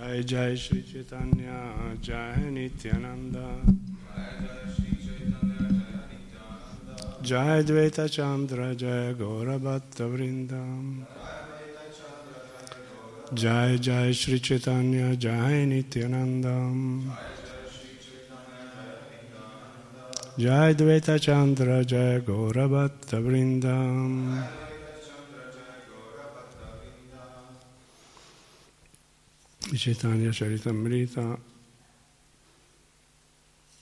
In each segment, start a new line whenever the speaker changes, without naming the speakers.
Jai Jai Shri Chaitanya Jai Nityananda. Jai Dvaita Chandra Jai Gaura Bhatta Vrindam. Jai Jai Shri Chaitanya Jai Nityananda Jai Dvaita Chandra Jai Gaura Bhatta Vrindam. di Chaitanya Charitamrita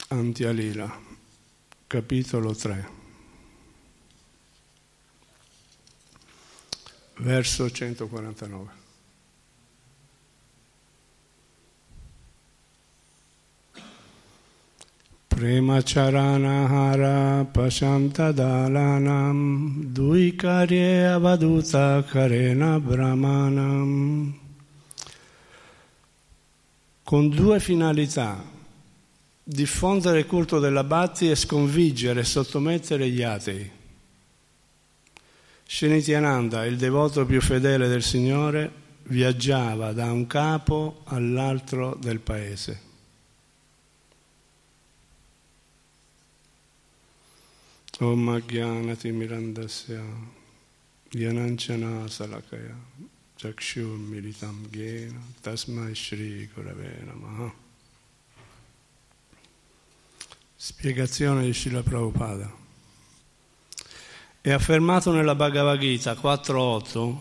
Antialila capitolo 3 verso 149 Premacharanahara Pashantadalanam Duikarye Avaduta Karena Brahmanam con due finalità, diffondere il culto dell'abbatti e sconfiggere e sottomettere gli atei. Shenityananda, il devoto più fedele del Signore, viaggiava da un capo all'altro del paese. Om Agyanati Mirandasya Yananchana Salakaya Chakshur Militam Gena Tasmai Shri Gurave Namaha Spiegazione di Srila Prabhupada. È affermato nella Bhagavad Gita 4.8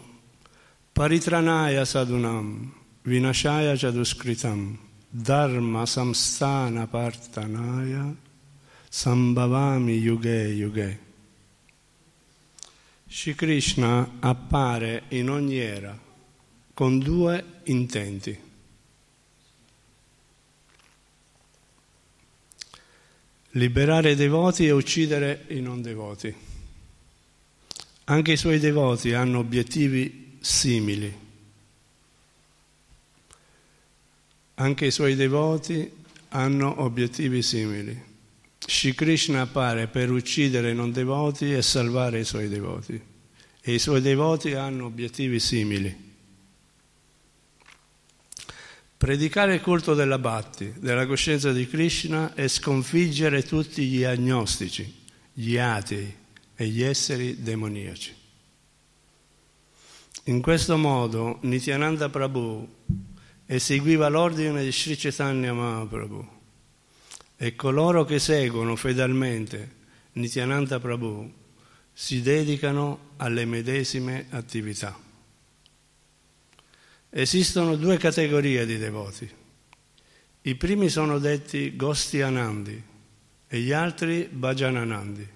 Paritranaya sadunam vinashaya chaduskritam dharma samstana partanaya sambhavami yuge yuge. Shri Krishna appare in ogni era con due intenti. Liberare i devoti e uccidere i non devoti. Anche i suoi devoti hanno obiettivi simili. Anche i suoi devoti hanno obiettivi simili. Shri Krishna appare per uccidere i non devoti e salvare i suoi devoti. E i suoi devoti hanno obiettivi simili. Predicare il culto della Bhakti, della coscienza di Krishna e sconfiggere tutti gli agnostici, gli atei e gli esseri demoniaci. In questo modo Nityananda Prabhu eseguiva l'ordine di Sri Chaitanya Mahaprabhu e coloro che seguono fedelmente Nityananda Prabhu si dedicano alle medesime attività. Esistono due categorie di devoti. I primi sono detti Gosti Anandi e gli altri Bhajananandi.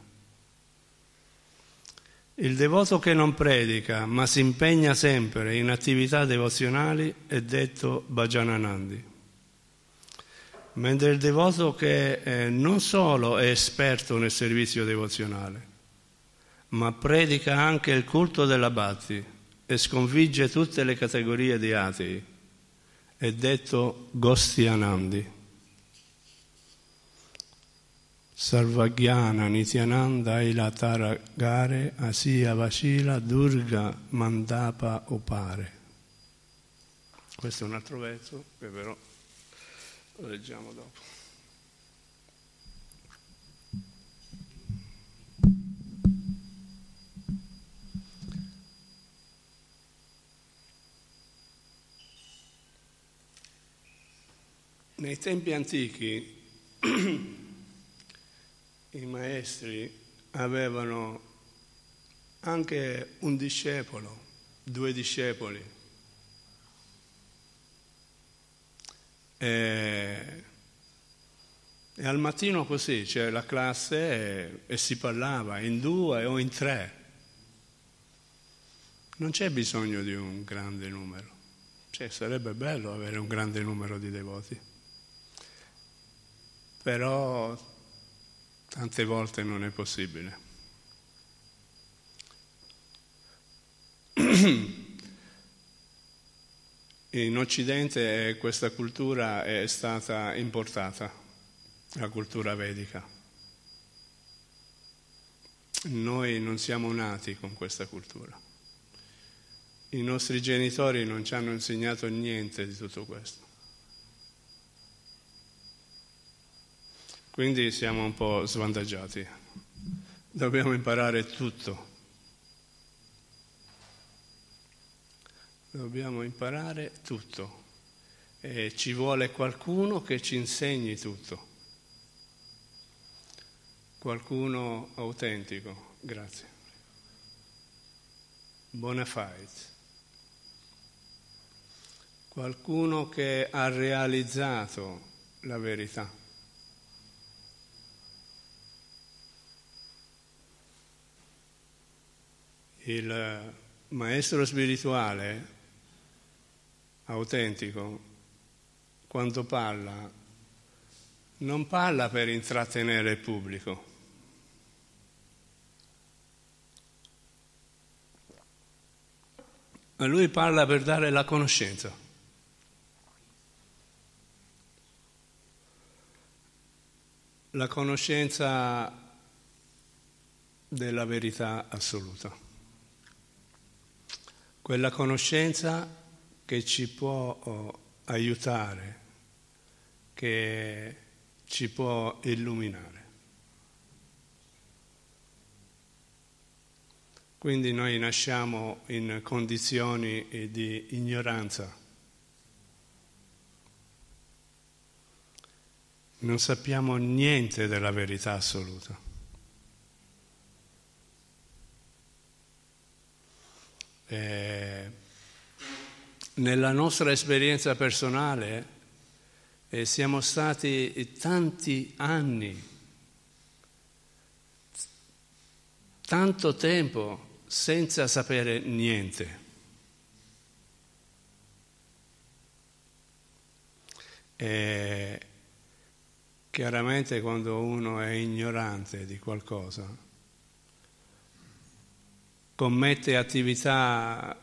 Il devoto che non predica ma si impegna sempre in attività devozionali è detto Bhajananandi mentre il devoto che eh, non solo è esperto nel servizio devozionale, ma predica anche il culto della Bhakti e sconfigge tutte le categorie di atei, è detto Gostianandi. Sarvagyana Nityananda Ilataragare Asiya Vashila Durga Mandapa Upare. Questo è un altro verso che però lo leggiamo dopo. Nei tempi antichi i maestri avevano anche un discepolo, due discepoli. E, e al mattino così c'era la classe e, e si parlava in due o in tre. Non c'è bisogno di un grande numero. Cioè, sarebbe bello avere un grande numero di devoti. Però tante volte non è possibile. In Occidente questa cultura è stata importata, la cultura vedica. Noi non siamo nati con questa cultura. i nostri genitori non ci hanno insegnato niente di tutto questo. Quindi siamo un po' svantaggiati. Dobbiamo imparare tutto. Dobbiamo imparare tutto. E ci vuole qualcuno che ci insegni tutto. Qualcuno autentico. Grazie. Bona fide. Qualcuno che ha realizzato la verità. Il maestro spirituale autentico, quando parla, non parla per intrattenere il pubblico. Ma lui parla per dare la conoscenza. La conoscenza della verità assoluta quella conoscenza che ci può oh, aiutare, che ci può illuminare. Quindi noi nasciamo in condizioni di ignoranza. Non sappiamo niente della verità assoluta. Eh, nella nostra esperienza personale eh, siamo stati tanti anni, tanto tempo senza sapere niente. E chiaramente quando uno è ignorante di qualcosa, commette attività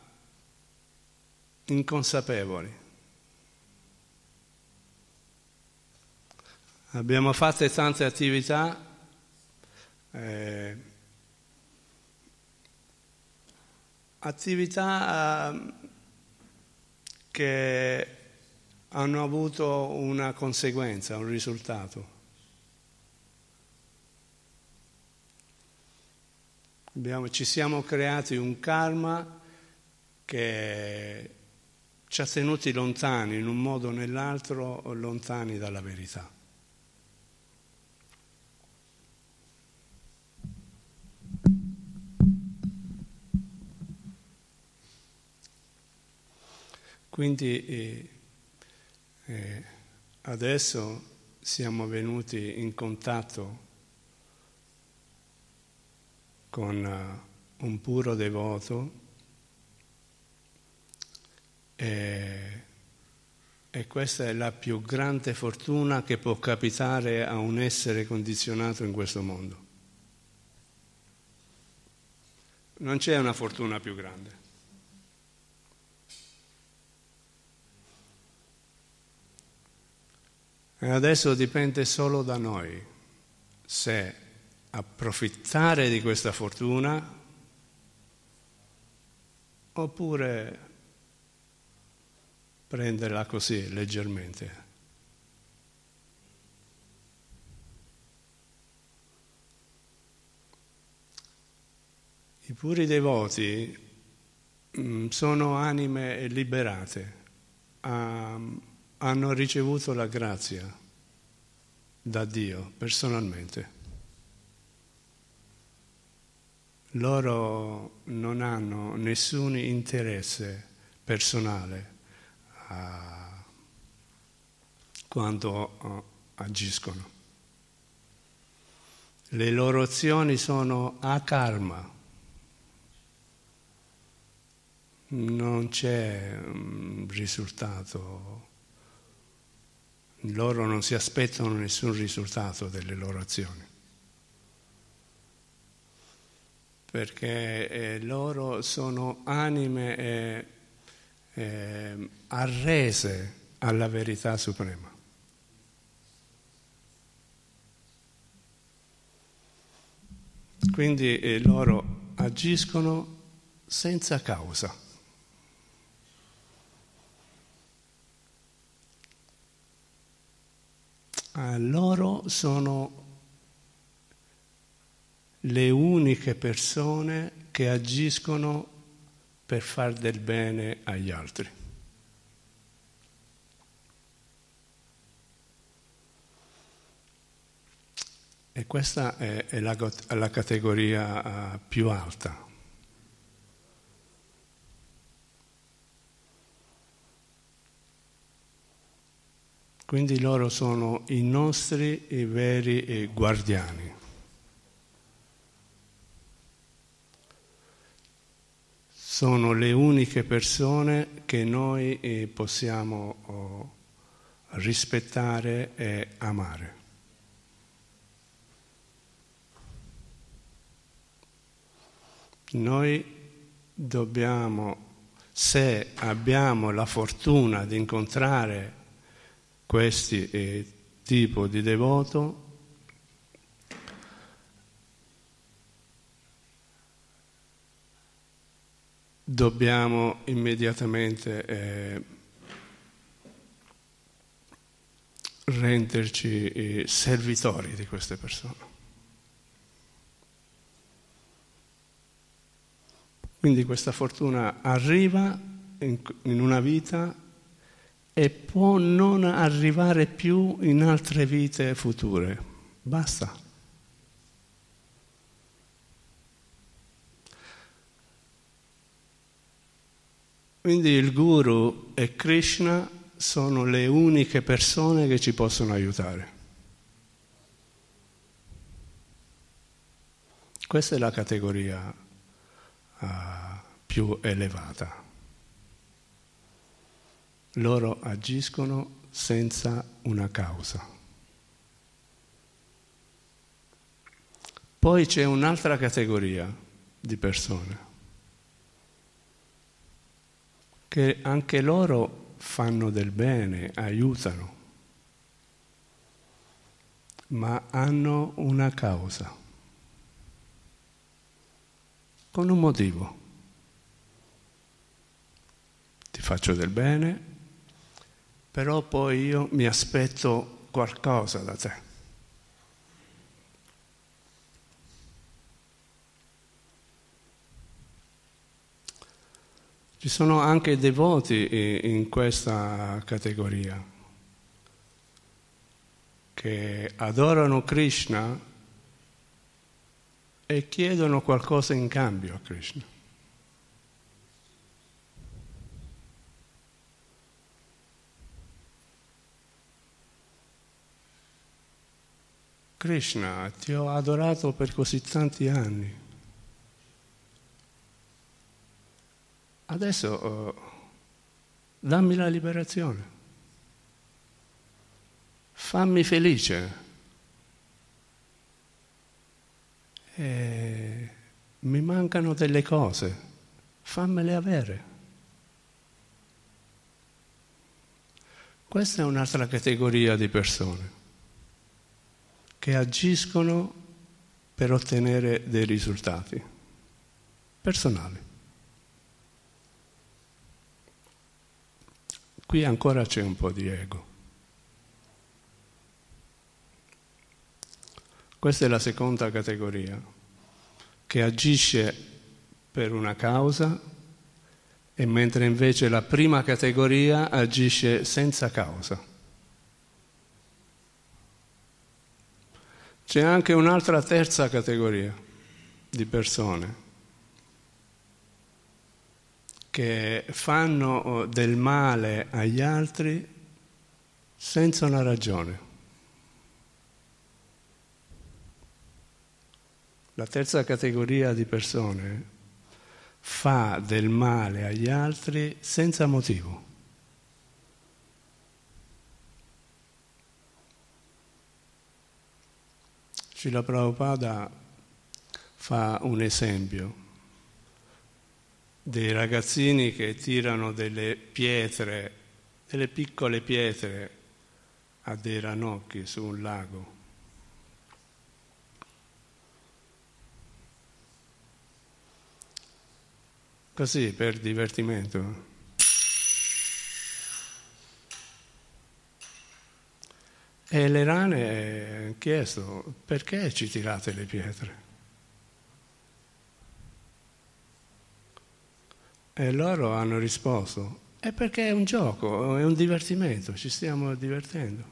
inconsapevoli. Abbiamo fatto tante attività eh, attività eh, che hanno avuto una conseguenza, un risultato. Abbiamo, ci siamo creati un karma che ci ha tenuti lontani in un modo o nell'altro, lontani dalla verità. Quindi eh, eh, adesso siamo venuti in contatto con eh, un puro devoto e, e questa è la più grande fortuna che può capitare a un essere condizionato in questo mondo. Non c'è una fortuna più grande. E adesso dipende solo da noi se approfittare di questa fortuna oppure prenderla così leggermente. I puri devoti mm, sono anime liberate, hanno ricevuto la grazia da Dio personalmente. Loro non hanno nessun interesse personale uh, quando uh, agiscono. Le loro azioni sono a karma. Non c'è un risultato. Loro non si aspettano nessun risultato delle loro azioni. perché eh, loro sono anime eh, eh, arrese alla verità suprema. Quindi loro agiscono senza causa. loro sono le uniche persone che agiscono per far del bene agli altri. E questa è, è la, la, categoria uh, più alta. Quindi loro sono i nostri i veri guardiani. Sono le uniche persone che noi eh, possiamo oh, rispettare e amare. Noi dobbiamo, se abbiamo la fortuna di incontrare questi eh, tipo di devoto, dobbiamo immediatamente eh, renderci servitori di queste persone. Quindi questa fortuna arriva in, in una vita e può non arrivare più in altre vite future. Basta. Quindi il guru e Krishna sono le uniche persone che ci possono aiutare. Questa è la categoria uh, più elevata. Loro agiscono senza una causa. Poi c'è un'altra categoria di persone che anche loro fanno del bene, aiutano, ma hanno una causa con un motivo. Ti faccio del bene, però poi io mi aspetto qualcosa da te. Ci sono anche devoti in questa categoria che adorano Krishna e chiedono qualcosa in cambio a Krishna. Krishna, ti ho adorato per così tanti anni. Adesso uh, dammi la liberazione. Fammi felice. eh, mi mancano delle cose, fammele avere. Questa è un'altra categoria di persone che agiscono per ottenere dei risultati personali. Qui ancora c'è un po' di ego. Questa è la seconda categoria, che agisce per una causa e mentre invece la prima categoria agisce senza causa. C'è anche un'altra terza categoria di persone che fanno del male agli altri senza una ragione. La terza categoria di persone fa del male agli altri senza motivo. Srila Prabhupada fa un esempio dei ragazzini che tirano delle pietre, delle piccole pietre a dei ranocchi su un lago. così per divertimento. E le rane hanno chiesto perché ci tirate le pietre? E loro hanno risposto, è perché è un gioco, è un divertimento, ci stiamo divertendo.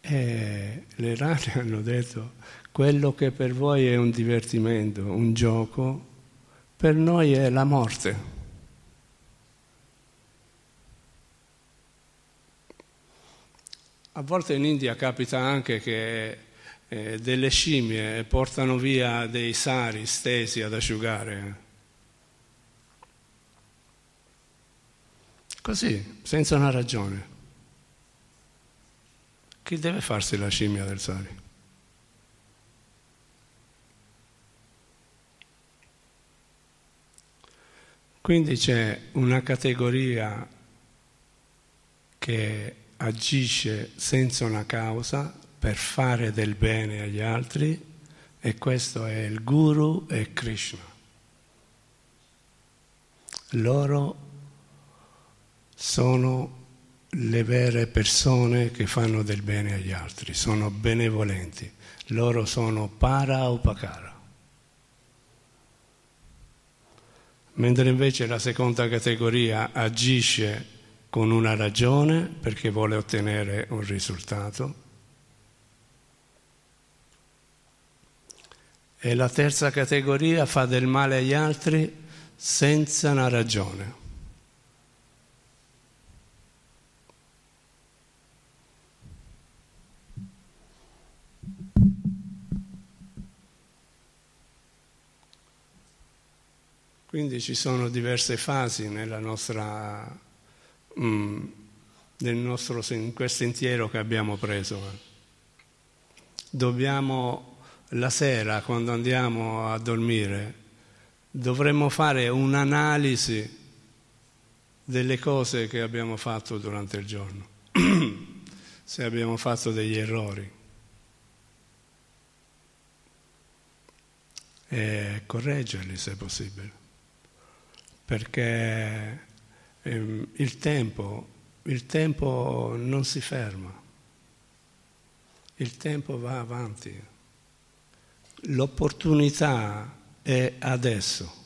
E le rane hanno detto, quello che per voi è un divertimento, un gioco, per noi è la morte. A volte in India capita anche che eh, delle scimmie portano via dei sari stesi ad asciugare. Così, senza una ragione. Chi deve farsi la scimmia del sari? Quindi c'è una categoria che agisce senza una causa per fare del bene agli altri e questo è il Guru e Krishna. Loro sono le vere persone che fanno del bene agli altri, sono benevolenti, loro sono para upakara. Mentre invece la seconda categoria agisce con una ragione perché vuole ottenere un risultato. E la terza categoria fa del male agli altri senza una ragione. Quindi ci sono diverse fasi nella nostra mm, nel nostro sentiero che abbiamo preso. Dobbiamo la sera, quando andiamo a dormire, dovremmo fare un'analisi delle cose che abbiamo fatto durante il giorno, se abbiamo fatto degli errori. E correggerli se possibile, perché ehm, il tempo, il tempo non si ferma, il tempo va avanti, l'opportunità è adesso.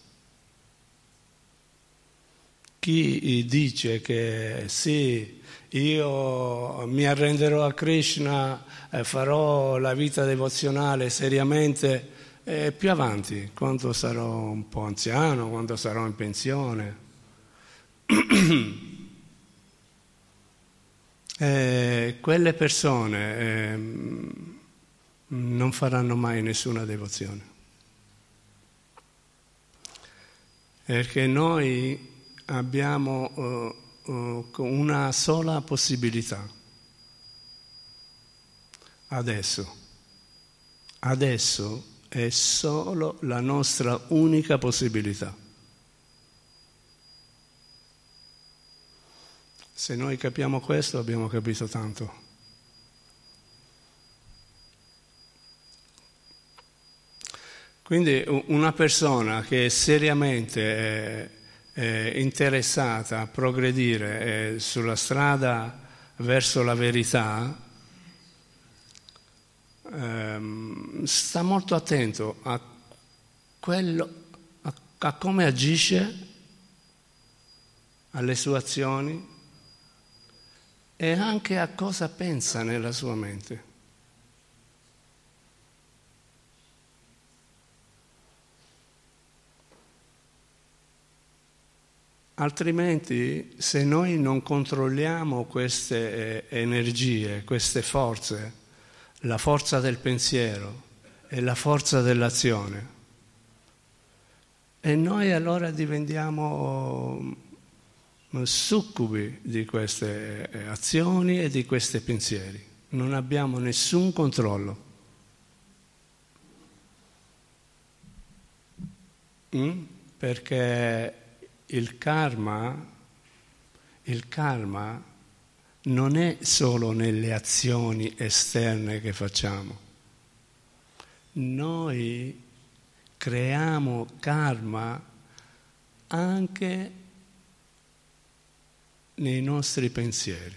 Chi dice che sì, io mi arrenderò a Krishna, e farò la vita devozionale seriamente, eh, più avanti, quando sarò un po' anziano, quando sarò in pensione. eh, quelle persone eh, non faranno mai nessuna devozione. Perché noi abbiamo uh, uh, una sola possibilità. Adesso. Adesso è solo la nostra unica possibilità. Se noi capiamo questo abbiamo capito tanto. Quindi una persona che è seriamente è interessata a progredire sulla strada verso la verità, ehm, sta molto attento a, quello, a, a come agisce, alle sue azioni, e anche a cosa pensa nella sua mente. Altrimenti, se noi non controlliamo queste eh, energie, queste forze, la forza del pensiero e la forza dell'azione, e noi allora diventiamo succubi di queste eh, azioni e di questi pensieri. Non abbiamo nessun controllo. Mm? Perché il karma, il karma non è solo nelle azioni esterne che facciamo. Noi creiamo karma anche nei nostri pensieri.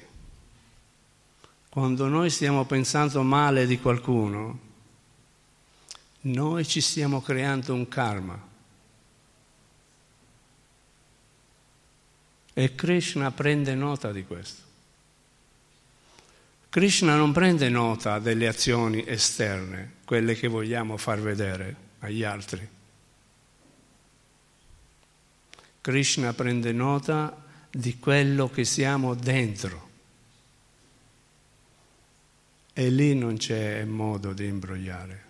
Quando noi stiamo pensando male di qualcuno, noi ci stiamo creando un karma. E Krishna prende nota di questo. Krishna non prende nota delle azioni esterne, quelle che vogliamo far vedere agli altri. Krishna prende nota di quello che siamo dentro. E lì non c'è modo di imbrogliare.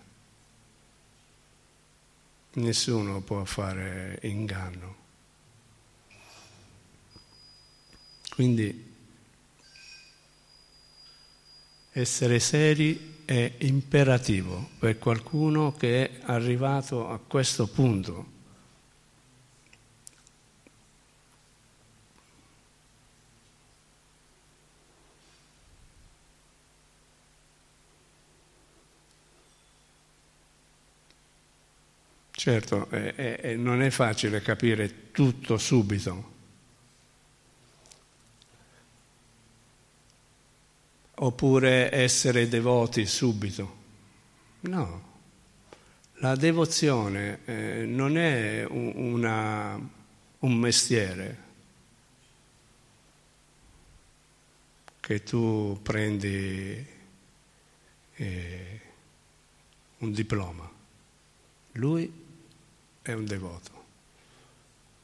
Nessuno può fare inganno. Quindi essere seri è imperativo per qualcuno che è arrivato a questo punto. Certo, eh, eh, non è facile capire tutto subito. Oppure essere devoti subito. No, la devozione eh, non è un, una, un mestiere che tu prendi eh, un diploma. Lui è un devoto,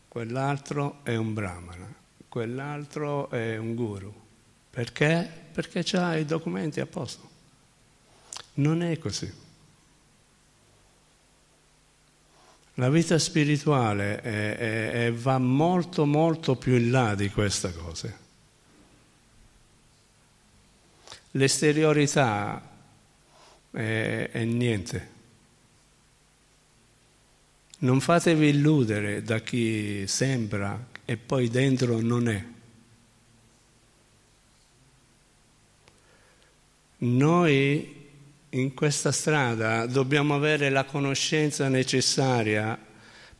quell'altro è un brahmana, quell'altro è un guru. Perché? Perché ha i documenti a posto. Non è così. La vita spirituale è, è, è, va molto molto più in là di queste cose. L'esteriorità è niente. Non fatevi illudere da chi sembra e poi dentro non è. Noi in questa strada dobbiamo avere la conoscenza necessaria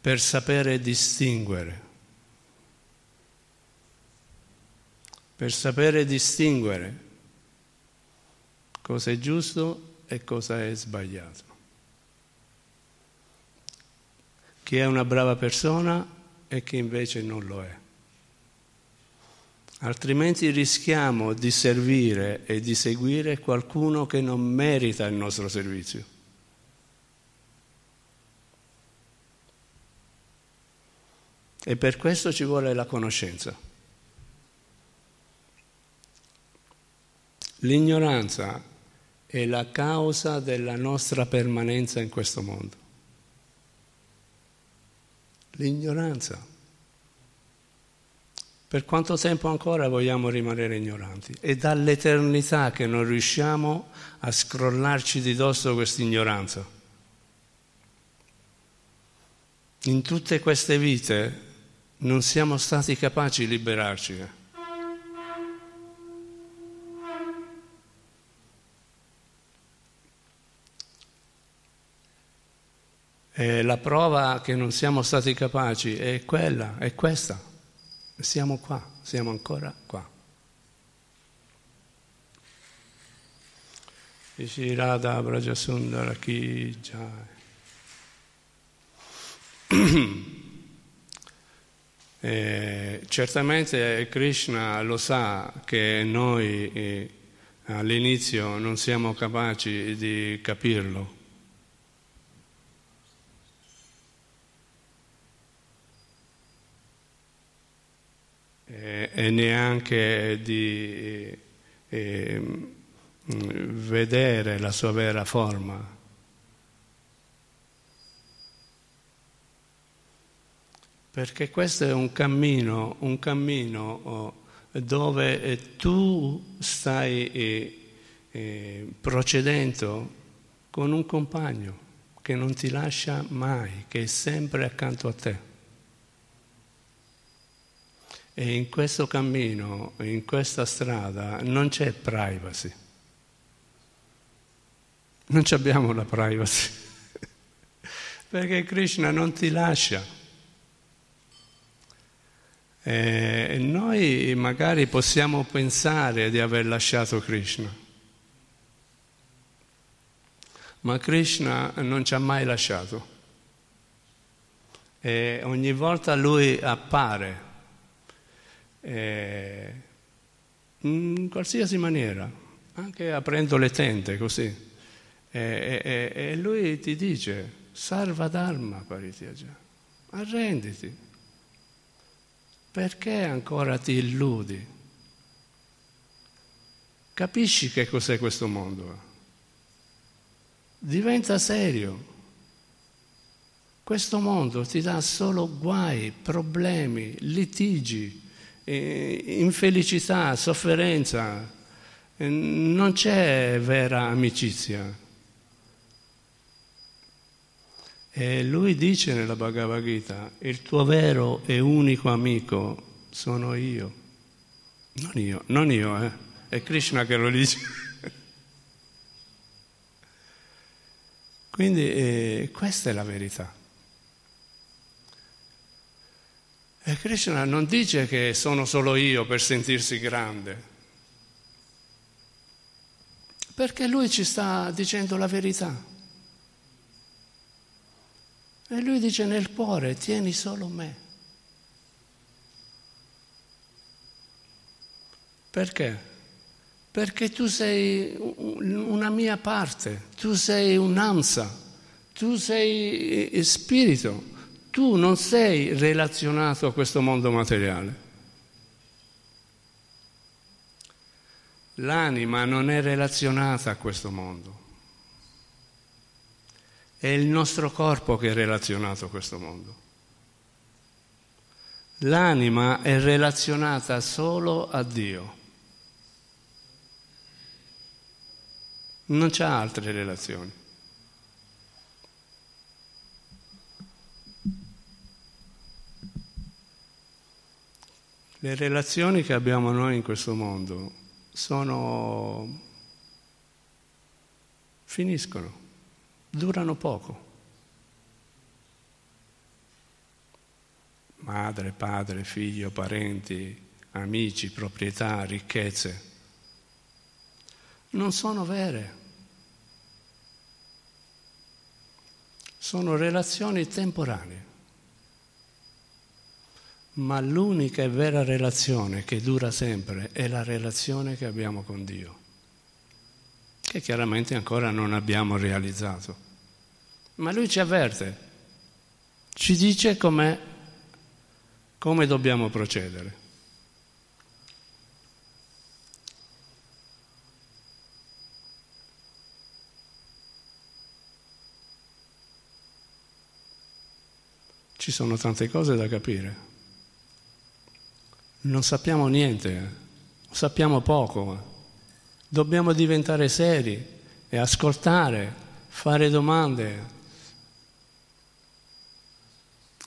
per sapere distinguere, per sapere distinguere cosa è giusto e cosa è sbagliato. Chi è una brava persona e chi invece non lo è altrimenti rischiamo di servire e di seguire qualcuno che non merita il nostro servizio. E per questo ci vuole la conoscenza. L'ignoranza è la causa della nostra permanenza in questo mondo. L'ignoranza. Per quanto tempo ancora vogliamo rimanere ignoranti? È dall'eternità che non riusciamo a scrollarci di dosso questa ignoranza. In tutte queste vite non siamo stati capaci di liberarci. E la prova che non siamo stati capaci è quella, è questa. Siamo qua, siamo ancora qua. Dici Radha Brajasundara Ki Jai. Eh, certamente Krishna lo sa che noi eh, all'inizio non siamo capaci di capirlo. Eh, e neanche di eh, vedere la sua vera forma. Perché questo è un cammino, un cammino oh, dove eh, tu stai eh, eh, procedendo con un compagno che non ti lascia mai, che è sempre accanto a te. E in questo cammino, in questa strada, non c'è privacy. Non abbiamo la privacy. Perché Krishna non ti lascia. E noi magari possiamo pensare di aver lasciato Krishna, ma Krishna non ci ha mai lasciato. E ogni volta lui appare eh, in qualsiasi maniera, anche aprendo le tende così. E, e, e lui ti dice, Sarva Dharma Parityaja, arrenditi. Perché ancora ti illudi? Capisci che cos'è questo mondo? Diventa serio. Questo mondo ti dà solo guai, problemi, litigi, eh, infelicità, sofferenza. Non c'è vera amicizia. E lui dice nella Bhagavad Gita, il tuo vero e unico amico sono io. Non io, non io, eh. È Krishna che lo dice. Quindi eh, questa è la verità. E Krishna non dice che sono solo io per sentirsi grande, perché lui ci sta dicendo la verità. E lui dice nel cuore, tieni solo me. Perché? Perché tu sei una mia parte, tu sei un'ansa, tu sei spirito, tu non sei relazionato a questo mondo materiale. L'anima non è relazionata a questo mondo. È il nostro corpo che è relazionato a questo mondo. L'anima è relazionata solo a Dio. Non c'ha altre relazioni. Le relazioni che abbiamo noi in questo mondo sono... finiscono durano poco. Madre, padre, figlio, parenti, amici, proprietà, ricchezze, non sono vere. Sono relazioni temporanee. Ma l'unica e vera relazione che dura sempre è la relazione che abbiamo con Dio che chiaramente ancora non abbiamo realizzato. Ma lui ci avverte, ci dice come dobbiamo procedere. Ci sono tante cose da capire. Non sappiamo niente, sappiamo poco. Dobbiamo diventare seri e ascoltare, fare domande.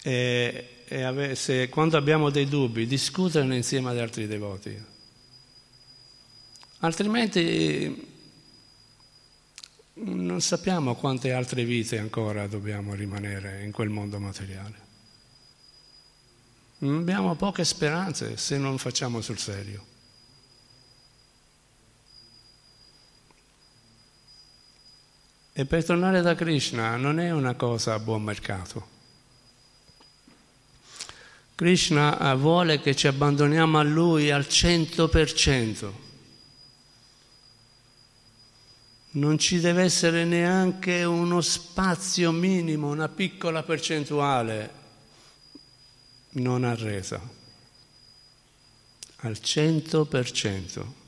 E, e ave, se, quando abbiamo dei dubbi, discuterne insieme ad altri devoti. Altrimenti non sappiamo quante altre vite ancora dobbiamo rimanere in quel mondo materiale. Abbiamo poche speranze se non facciamo sul serio. E per tornare da Krishna non è una cosa a buon mercato. Krishna vuole che ci abbandoniamo a Lui al cento per cento. Non ci deve essere neanche uno spazio minimo, una piccola percentuale non arresa. Al cento per cento.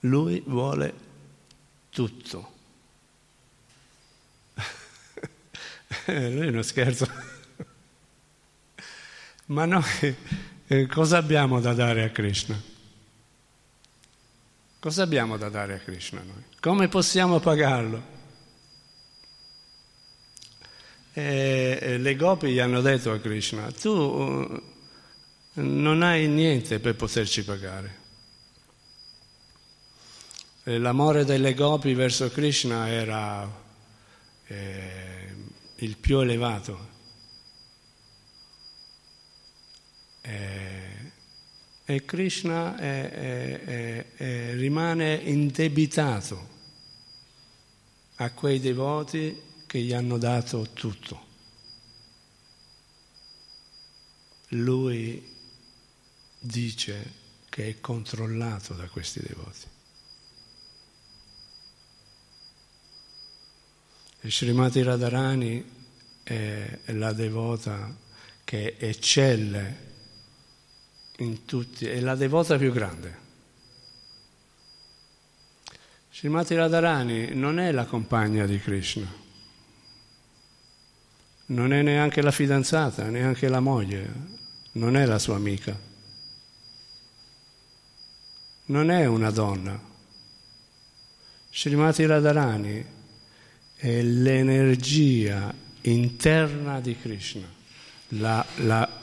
Lui vuole tutto. Lui è uno scherzo. Ma noi eh, cosa abbiamo da dare a Krishna? Cosa abbiamo da dare a Krishna noi? Come possiamo pagarlo? E le gopi gli hanno detto a Krishna, tu eh, non hai niente per poterci pagare. L'amore delle gopi verso Krishna era eh, il più elevato. E, e Krishna è, è, è, rimane indebitato a quei devoti che gli hanno dato tutto. Lui dice che è controllato da questi devoti. Srimati Radharani è la devota che eccelle in tutti, è la devota più grande. Srimati Radharani non è la compagna di Krishna, non è neanche la fidanzata, neanche la moglie, non è la sua amica, non è una donna. Srimati Radharani è l'energia interna di Krishna, la, la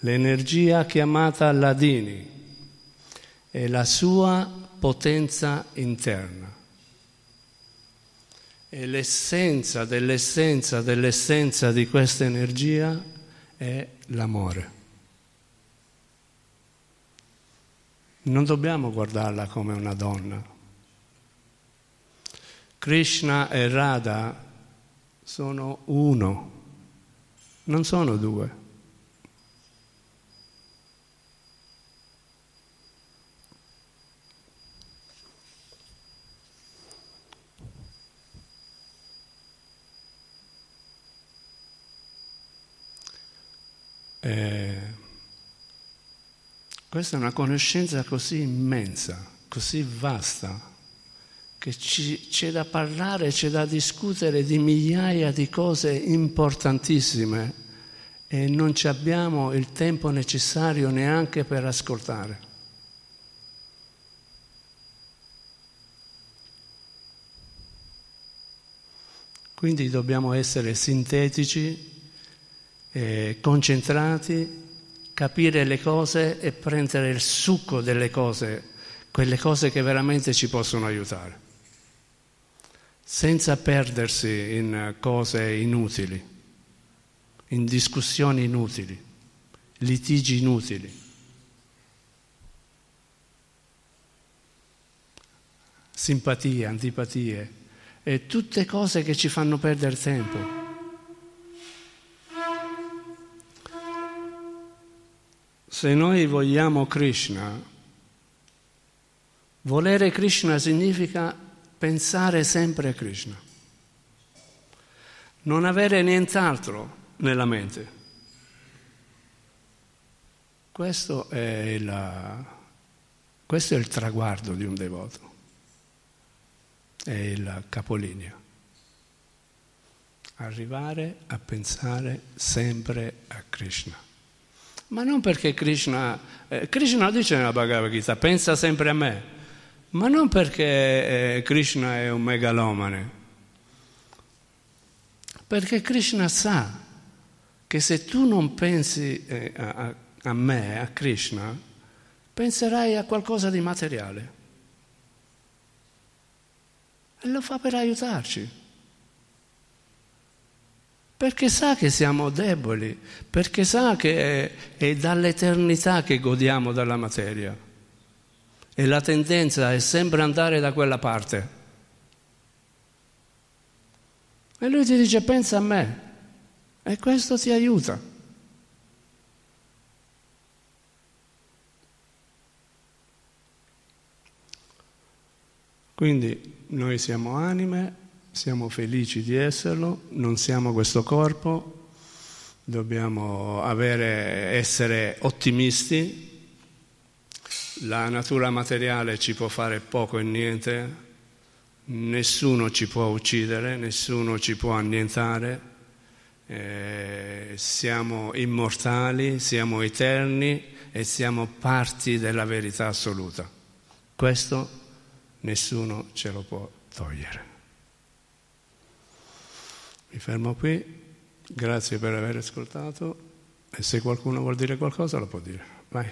l'energia chiamata Ladini è la sua potenza interna. E l'essenza dell'essenza dell'essenza di questa energia è l'amore. Non dobbiamo guardarla come una donna. Krishna e Radha sono uno, non sono due. Eh, questa è una conoscenza così immensa, così vasta, che ci, c'è da parlare, c'è da discutere di migliaia di cose importantissime e non abbiamo il tempo necessario neanche per ascoltare. Quindi dobbiamo essere sintetici eh, concentrati, capire le cose e prendere il succo delle cose, quelle cose che veramente ci possono aiutare, senza perdersi in cose inutili, in discussioni inutili, litigi inutili. Simpatie, antipatie, e tutte cose che ci fanno perdere tempo. Se noi vogliamo Krishna, volere Krishna significa pensare sempre a Krishna, non avere nient'altro nella mente. Questo è, il, questo è il traguardo di un devoto, è il capolinea. Arrivare a pensare sempre a Krishna. Ma non perché Krishna, eh, Krishna dice nella Bhagavad Gita, pensa sempre a me, ma non perché eh, Krishna è un megalomane, perché Krishna sa che se tu non pensi eh, a, a me, a Krishna, penserai a qualcosa di materiale. E lo fa per aiutarci perché sa che siamo deboli, perché sa che è, è dall'eternità che godiamo dalla materia e la tendenza è sempre andare da quella parte. E lui ti dice pensa a me e questo ti aiuta. Quindi noi siamo anime siamo felici di esserlo, non siamo questo corpo, dobbiamo avere, essere ottimisti, la natura materiale ci può fare poco e niente, nessuno ci può uccidere, nessuno ci può annientare, eh, siamo immortali, siamo eterni e siamo parti della verità assoluta. Questo nessuno ce lo può togliere. Fermo qui, grazie per aver ascoltato e se qualcuno vuol dire qualcosa lo può dire. Vai.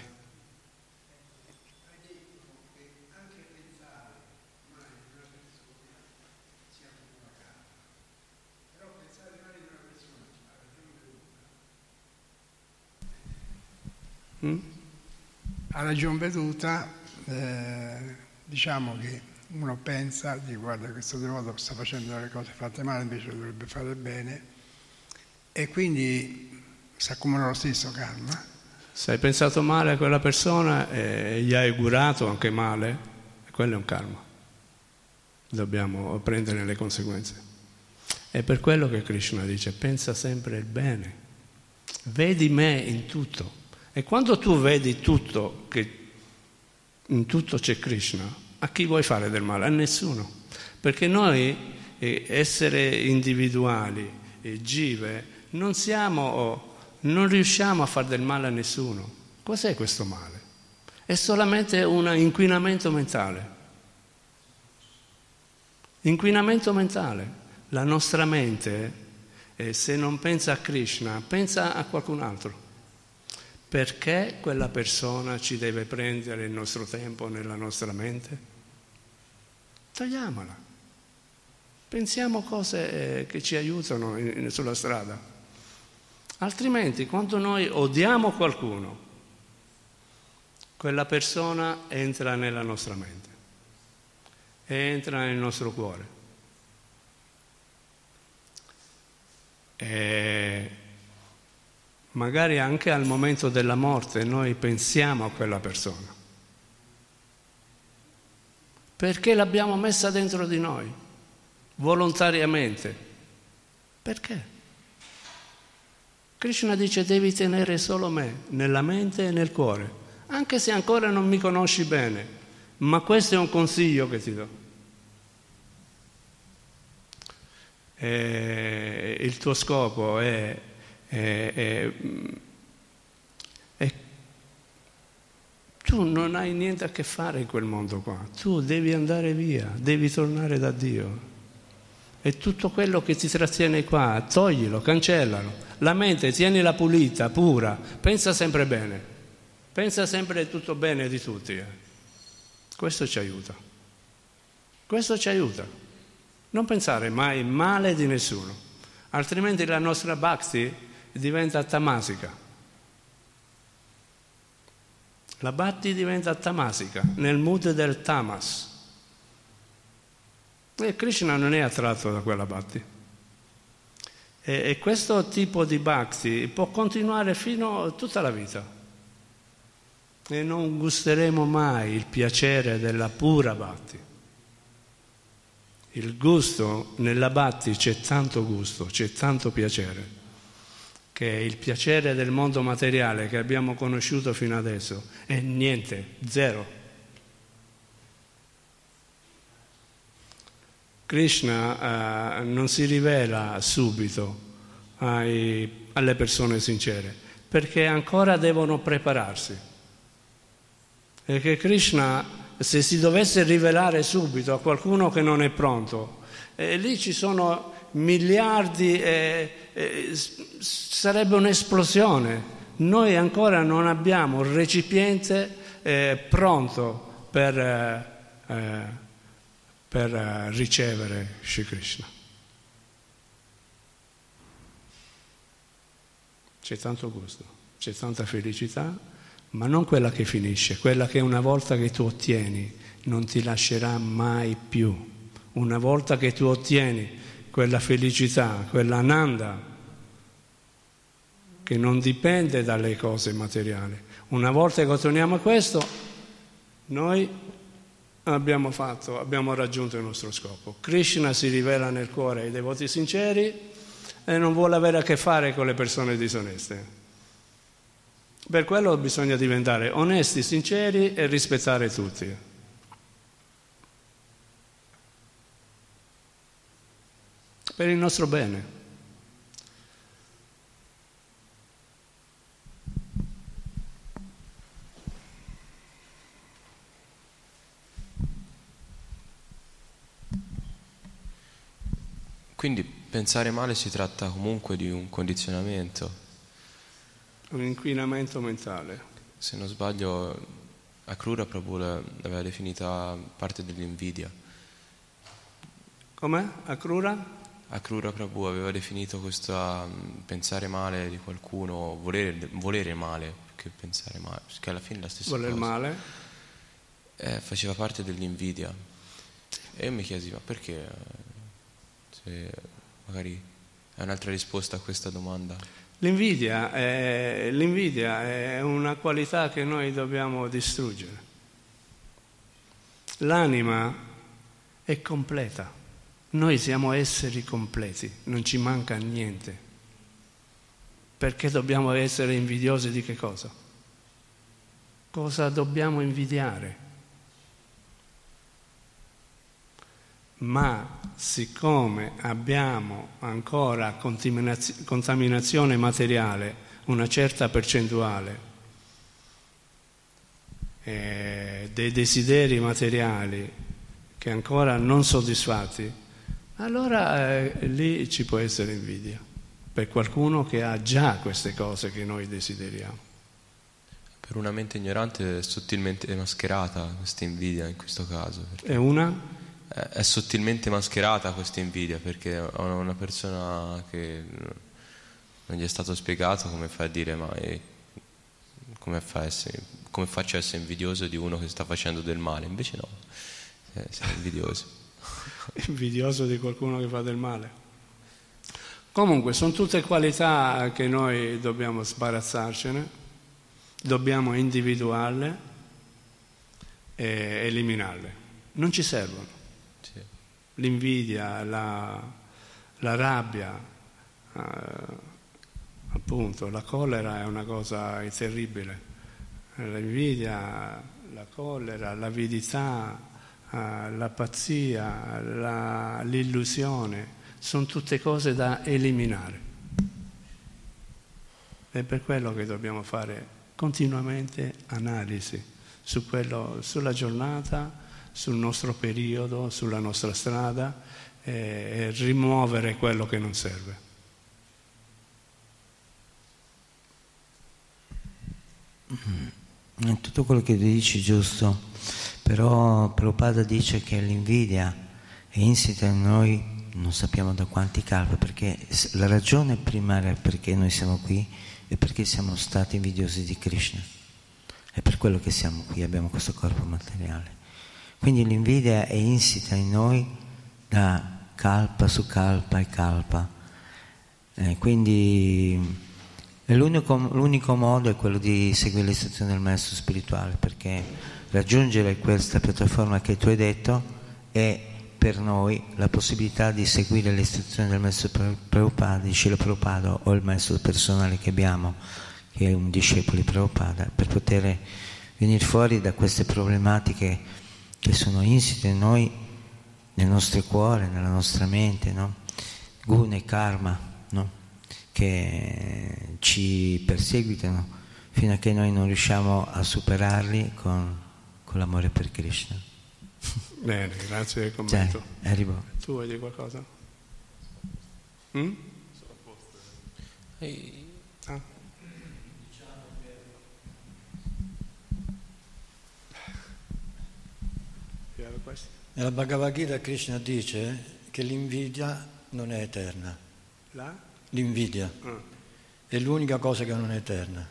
A ragion veduta, eh, diciamo che uno pensa di guarda questo devoto sta facendo delle cose fatte male, invece dovrebbe fare bene, e quindi si accumula lo stesso karma.
Se hai pensato male a quella persona e gli hai augurato anche male, quello è un karma. Dobbiamo prendere le conseguenze. È per quello che Krishna dice pensa sempre il bene, vedi me in tutto. E quando tu vedi tutto, che in tutto c'è Krishna, a chi vuoi fare del male? A nessuno. Perché noi, eh, essere individuali, e give, non siamo, non riusciamo a fare del male a nessuno. Cos'è questo male? È solamente un inquinamento mentale. Inquinamento mentale. La nostra mente, eh, se non pensa a Krishna, pensa a qualcun altro. Perché quella persona ci deve prendere il nostro tempo nella nostra mente? Togliamola. Pensiamo cose eh, che ci aiutano sulla strada. Altrimenti, quando noi odiamo qualcuno, quella persona entra nella nostra mente, entra nel nostro cuore. E magari anche al momento della morte noi pensiamo a quella persona. Perché l'abbiamo messa dentro di noi, volontariamente. Perché? Krishna dice devi tenere solo me, nella mente e nel cuore, anche se ancora non mi conosci bene, ma questo è un consiglio che ti do. E il tuo scopo è e, e, e, tu non hai niente a che fare in quel mondo qua, tu devi andare via, devi tornare da Dio. E tutto quello che ti trattiene qua, toglilo, cancellalo. La mente, tienila pulita, pura, pensa sempre bene, pensa sempre tutto bene di tutti. Eh. Questo ci aiuta. Questo ci aiuta. Non pensare mai male di nessuno, altrimenti la nostra bhakti diventa tamasica. La Bhatti diventa tamasica, nel mood del tamas. E Krishna non è attratto da quella Bhatti. E, e questo tipo di Bhakti può continuare fino a tutta la vita. E non gusteremo mai il piacere della pura Bhatti. Il gusto nella Bhatti c'è tanto gusto, c'è tanto piacere che il piacere del mondo materiale che abbiamo conosciuto fino adesso è niente, zero. Krishna uh, non si rivela subito ai, alle persone sincere, perché ancora devono prepararsi. E che Krishna, se si dovesse rivelare subito a qualcuno che non è pronto, eh, lì ci sono miliardi, eh, eh, sarebbe un'esplosione. Noi ancora non abbiamo il recipiente eh, pronto per, eh, eh, per eh, ricevere Shri Krishna. C'è tanto gusto, c'è tanta felicità, ma non quella che finisce, quella che una volta che tu ottieni non ti lascerà mai più. Una volta che tu ottieni quella felicità, quella ananda che non dipende dalle cose materiali. Una volta che otteniamo questo, noi abbiamo fatto, abbiamo raggiunto il nostro scopo. Krishna si rivela nel cuore ai devoti sinceri e non vuole avere a che fare con le persone disoneste. Per quello bisogna diventare onesti, sinceri e rispettare tutti. Per il nostro bene.
Quindi pensare male si tratta comunque di un condizionamento.
Un inquinamento mentale.
Se non sbaglio, Akrura Prabhu l'aveva definita parte dell'invidia.
Com'è? Akrura?
Akrura Prabhu aveva definito questo um, pensare male di qualcuno, volere, volere male che pensare male, perché alla fine è la stessa
Vuole
cosa.
il male?
Eh, faceva parte dell'invidia. E io mi chiesi, ma perché? Se magari è un'altra risposta a questa domanda.
L'invidia è, l'invidia è una qualità che noi dobbiamo distruggere. L'anima è completa. Noi siamo esseri completi, non ci manca niente. Perché dobbiamo essere invidiosi di che cosa? Cosa dobbiamo invidiare? Ma siccome abbiamo ancora contaminaz- contaminazione materiale, una certa percentuale, eh, dei desideri materiali che ancora non soddisfatti, allora eh, lì ci può essere invidia per qualcuno che ha già queste cose che noi desideriamo.
Per una mente ignorante è sottilmente mascherata questa invidia in questo caso.
È una?
È è sottilmente mascherata questa invidia perché a una persona che non gli è stato spiegato come fa a dire ma eh, come, fa a essere- come faccio a essere invidioso di uno che sta facendo del male? Invece no, eh, sei invidioso.
Invidioso di qualcuno che fa del male. Comunque, sono tutte qualità che noi dobbiamo sbarazzarcene, dobbiamo individuarle e eliminarle. Non ci servono.
Sì.
L'invidia, la, la rabbia, eh, appunto, la collera è una cosa terribile. L'invidia, la collera, l'avidità, eh, la pazzia, la- l'illusione, sono tutte cose da eliminare. È per quello che dobbiamo fare continuamente analisi su quello- sulla giornata, sul nostro periodo, sulla nostra strada e, e rimuovere quello che non serve.
È tutto quello che dici è giusto, però Prabhupada dice che l'invidia è insita in noi, non sappiamo da quanti calpi, perché la ragione primaria perché noi siamo qui è perché siamo stati invidiosi di Krishna. È per quello che siamo qui, abbiamo questo corpo materiale. Quindi l'invidia è insita in noi da calpa su calpa e calpa. Eh, quindi l'unico, l'unico modo è quello di seguire le istruzioni del maestro spirituale, perché raggiungere questa piattaforma che tu hai detto è per noi la possibilità di seguire le istruzioni del maestro Prabhupada, di Srila Prabhupada o il maestro personale che abbiamo, che è un discepolo di Prabhupada, per poter venire fuori da queste problematiche che sono insite in noi, nel nostro cuore, nella nostra mente, no? guna e karma, no? che ci perseguitano fino a che noi non riusciamo a superarli con, con l'amore per Krishna.
Bene, grazie del
Cioè,
commento.
arrivo.
Tu vuoi dire qualcosa? Mm? Ah.
Nella Bhagavad Gita Krishna dice che l'invidia non è eterna.
Là?
L'invidia
Ah.
è l'unica cosa che non è eterna.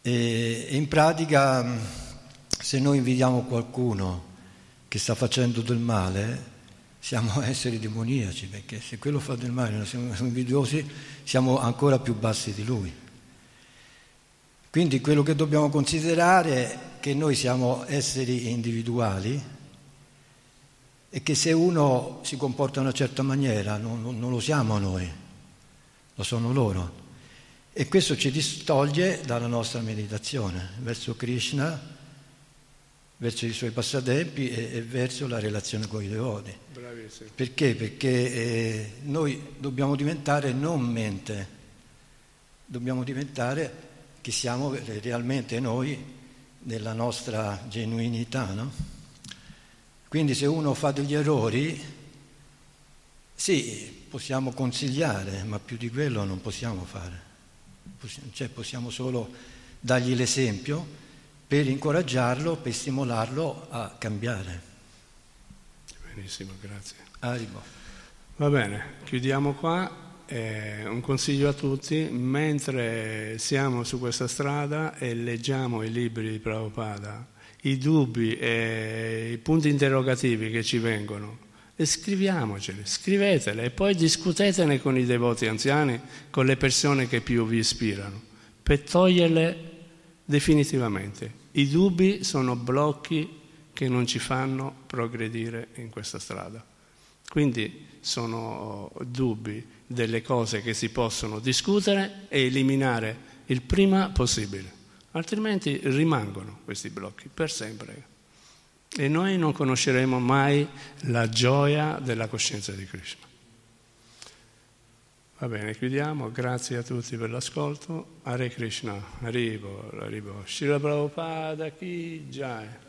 E e in pratica mh, se noi invidiamo qualcuno che sta facendo del male, siamo esseri demoniaci, perché se quello fa del male, noi siamo invidiosi, siamo ancora più bassi di lui. Quindi quello che dobbiamo considerare è che noi siamo esseri individuali e che se uno si comporta in una certa maniera non- non lo siamo noi, lo sono loro. E questo ci distoglie dalla nostra meditazione verso Krishna, verso i suoi passatempi e, e verso la relazione con i devoti.
Bravissimo.
Perché? Perché eh, noi dobbiamo diventare non mente, dobbiamo diventare che siamo realmente noi nella nostra genuinità, no? Quindi se uno fa degli errori, sì, possiamo consigliare, ma più di quello non possiamo fare. Cioè possiamo solo dargli l'esempio per incoraggiarlo, per stimolarlo a cambiare.
Benissimo, grazie.
Arrivo.
Va bene, chiudiamo qua eh, un consiglio a tutti, mentre siamo su questa strada e leggiamo i libri di Prabhupada, i dubbi e i punti interrogativi che ci vengono, scriviamoceli, scrivetele e poi discutetene con i devoti anziani, con le persone che più vi ispirano, per toglierle definitivamente. I dubbi sono blocchi che non ci fanno progredire in questa strada. Quindi sono dubbi delle cose che si possono discutere e eliminare il prima possibile, altrimenti rimangono questi blocchi per sempre. E noi non conosceremo mai la gioia della coscienza di Krishna. Va bene, chiudiamo. Grazie a tutti per l'ascolto. Hare Krishna, Haribo, Haribo. Shila Prabhupada, chi Jai.